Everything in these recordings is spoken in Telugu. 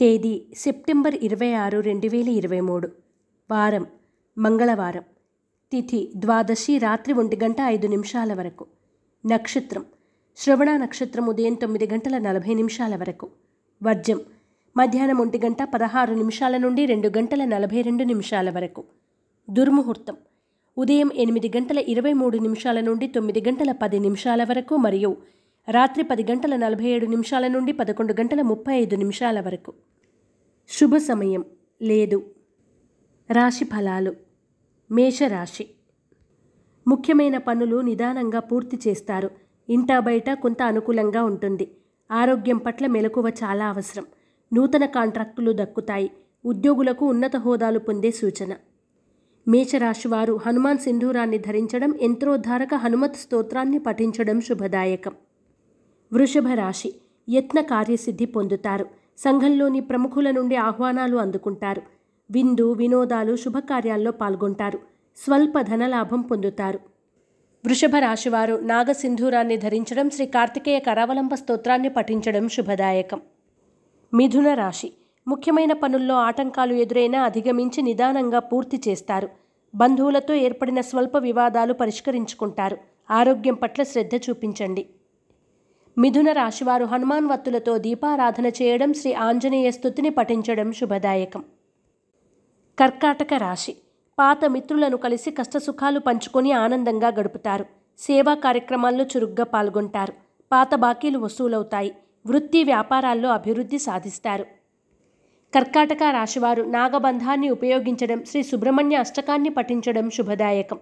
తేదీ సెప్టెంబర్ ఇరవై ఆరు రెండు వేల ఇరవై మూడు. వారం మంగళవారం. తిథి ద్వాదశి రాత్రి ఒంటి గంట ఐదు నిమిషాల వరకు. నక్షత్రం శ్రవణ నక్షత్రం ఉదయం తొమ్మిది గంటల నలభై నిమిషాల వరకు. వర్జం మధ్యాహ్నం ఒంటి గంట పదహారు నిమిషాల నుండి రెండు గంటల నలభై రెండు నిమిషాల వరకు. దుర్ముహూర్తం ఉదయం ఎనిమిది గంటల ఇరవై మూడు నిమిషాల నుండి తొమ్మిది గంటల పది నిమిషాల వరకు మరియు రాత్రి పది గంటల నలభై ఏడు నిమిషాల నుండి పదకొండు గంటల ముప్పై ఐదు నిమిషాల వరకు. శుభ సమయం. లేదు. రాశి ఫలాలు. మేషరాశి. ముఖ్యమైన పనులు నిదానంగా పూర్తి చేస్తారు. ఇంటా బయట కొంత అనుకూలంగా ఉంటుంది. ఆరోగ్యం పట్ల మెలకువ చాలా అవసరం. నూతన కాంట్రాక్టులు దక్కుతాయి. ఉద్యోగులకు ఉన్నత హోదాలు పొందే సూచన. మేషరాశివారు హనుమాన్ సింధూరాన్ని ధరించడం యంత్రోద్ధారక హనుమత్ స్తోత్రాన్ని పఠించడం శుభదాయకం. వృషభ రాశి. యత్న కార్యసిద్ధి పొందుతారు. సంఘంలోని ప్రముఖుల నుండి ఆహ్వానాలు అందుకుంటారు. విందు వినోదాలు శుభకార్యాల్లో పాల్గొంటారు. స్వల్ప ధనలాభం పొందుతారు. వృషభ రాశివారు నాగసింధూరాన్ని ధరించడం శ్రీ కార్తికేయ కరావలంబ స్తోత్రాన్ని పఠించడం శుభదాయకం. మిథున రాశి. ముఖ్యమైన పనుల్లో ఆటంకాలు ఎదురైనా అధిగమించి నిదానంగా పూర్తి చేస్తారు. బంధువులతో ఏర్పడిన స్వల్ప వివాదాలు పరిష్కరించుకుంటారు. ఆరోగ్యం పట్ల శ్రద్ధ చూపించండి. మిథున రాశివారు హనుమాన్ వత్తులతో దీపారాధన చేయడం శ్రీ ఆంజనేయ స్థుతిని పఠించడం శుభదాయకం. కర్కాటక రాశి. పాత మిత్రులను కలిసి కష్టసుఖాలు పంచుకొని ఆనందంగా గడుపుతారు. సేవా కార్యక్రమాల్లో చురుగ్గా పాల్గొంటారు. పాత బాకీలు వసూలవుతాయి. వృత్తి వ్యాపారాల్లో అభివృద్ధి సాధిస్తారు. కర్కాటక రాశివారు నాగబంధాన్ని ఉపయోగించడం శ్రీ సుబ్రహ్మణ్య అష్టకాన్ని పఠించడం శుభదాయకం.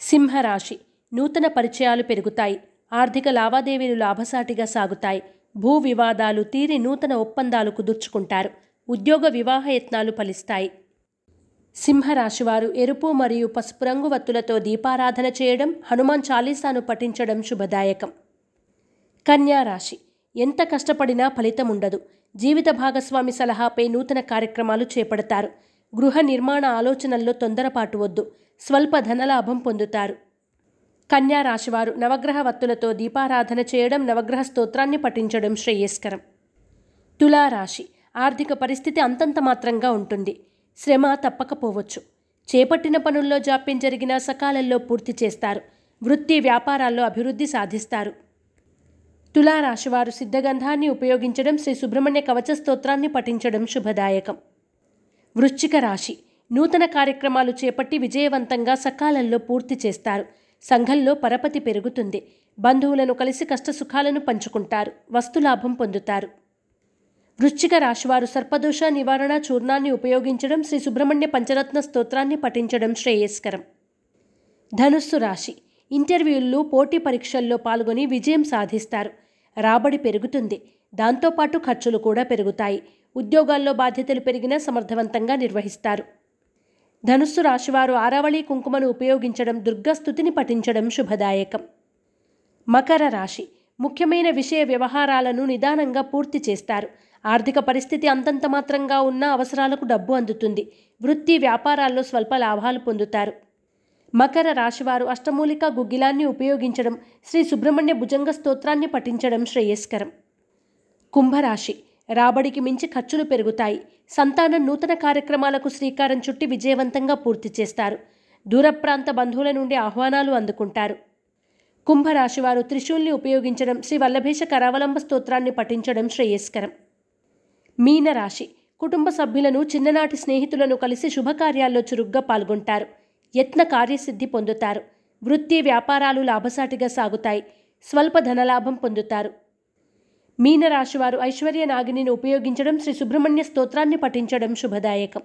సింహరాశి. నూతన పరిచయాలు పెరుగుతాయి. ఆర్థిక లావాదేవీలు లాభసాటిగా సాగుతాయి. భూ వివాదాలు తీరి నూతన ఒప్పందాలు కుదుర్చుకుంటారు. ఉద్యోగ వివాహ యత్నాలు ఫలిస్తాయి. సింహరాశివారు ఎరుపు మరియు పసుపు రంగు వత్తులతో దీపారాధన చేయడం హనుమాన్ చాలీసాను పఠించడం శుభదాయకం. కన్యా రాశి. ఎంత కష్టపడినా ఫలితం ఉండదు. జీవిత భాగస్వామి సలహాపై నూతన కార్యక్రమాలు చేపడతారు. గృహ నిర్మాణ ఆలోచనల్లో తొందరపాటు వద్దు. స్వల్ప ధనలాభం పొందుతారు. కన్యా రాశివారు నవగ్రహ వత్తులతో దీపారాధన చేయడం నవగ్రహ స్తోత్రాన్ని పఠించడం శ్రేయస్కరం. తులారాశి ఆర్థిక పరిస్థితి అంతంత మాత్రంగా ఉంటుంది. శ్రమ తప్పకపోవచ్చు. చేపట్టిన పనుల్లో జాప్యం జరిగినా సకాలంలో పూర్తి చేస్తారు. వృత్తి వ్యాపారాల్లో అభివృద్ధి సాధిస్తారు. తులారాశివారు సిద్ధగంధాన్ని ఉపయోగించడం శ్రీ సుబ్రహ్మణ్య కవచ స్తోత్రాన్ని పఠించడం శుభదాయకం. వృశ్చిక రాశి నూతన కార్యక్రమాలు చేపట్టి విజయవంతంగా సకాలంలో పూర్తి చేస్తారు. సంఘంలో పరపతి పెరుగుతుంది. బంధువులను కలిసి కష్టసుఖాలను పంచుకుంటారు. వస్తులాభం పొందుతారు. వృశ్చిక రాశివారు సర్పదోష నివారణ చూర్ణాన్ని ఉపయోగించడం శ్రీ సుబ్రహ్మణ్య పంచరత్న స్తోత్రాన్ని పఠించడం శ్రేయస్కరం. ధనుస్సు రాశి. ఇంటర్వ్యూల్లో పోటీ పరీక్షల్లో పాల్గొని విజయం సాధిస్తారు. రాబడి పెరుగుతుంది. దాంతోపాటు ఖర్చులు కూడా పెరుగుతాయి. ఉద్యోగాల్లో బాధ్యతలు పెరిగినా సమర్థవంతంగా నిర్వహిస్తారు. ధనుస్సు రాశివారు ఆరావళి కుంకుమను ఉపయోగించడం దుర్గస్థుతిని పఠించడం శుభదాయకం. మకర రాశి ముఖ్యమైన విషయ వ్యవహారాలను నిదానంగా పూర్తి చేస్తారు. ఆర్థిక పరిస్థితి అంతంత మాత్రంగా ఉన్న అవసరాలకు డబ్బు అందుతుంది. వృత్తి వ్యాపారాల్లో స్వల్ప లాభాలు పొందుతారు. మకర రాశివారు అష్టమూలిక గుగ్గిలాన్ని ఉపయోగించడం శ్రీ సుబ్రహ్మణ్య భుజంగ స్తోత్రాన్ని పఠించడం శ్రేయస్కరం. కుంభరాశి రాబడికి మించి ఖర్చులు పెరుగుతాయి. సంతానం నూతన కార్యక్రమాలకు శ్రీకారం చుట్టి విజయవంతంగా పూర్తి చేస్తారు. దూర ప్రాంత బంధువుల నుండి ఆహ్వానాలు అందుకుంటారు. కుంభరాశివారు త్రిశూల్ని ఉపయోగించడం శ్రీ వల్లభేష కరావలంబ స్తోత్రాన్ని పఠించడం శ్రేయస్కరం. మీనరాశి కుటుంబ సభ్యులను చిన్ననాటి స్నేహితులను కలిసి శుభకార్యాల్లో చురుగ్గా పాల్గొంటారు. యత్న కార్యసిద్ధి పొందుతారు. వృత్తి వ్యాపారాలు లాభసాటిగా సాగుతాయి. స్వల్ప ధనలాభం పొందుతారు. మీనరాశివారు ఐశ్వర్య నాగిని ఉపయోగించడం శ్రీ సుబ్రహ్మణ్య స్తోత్రాన్ని పఠించడం శుభదాయకం.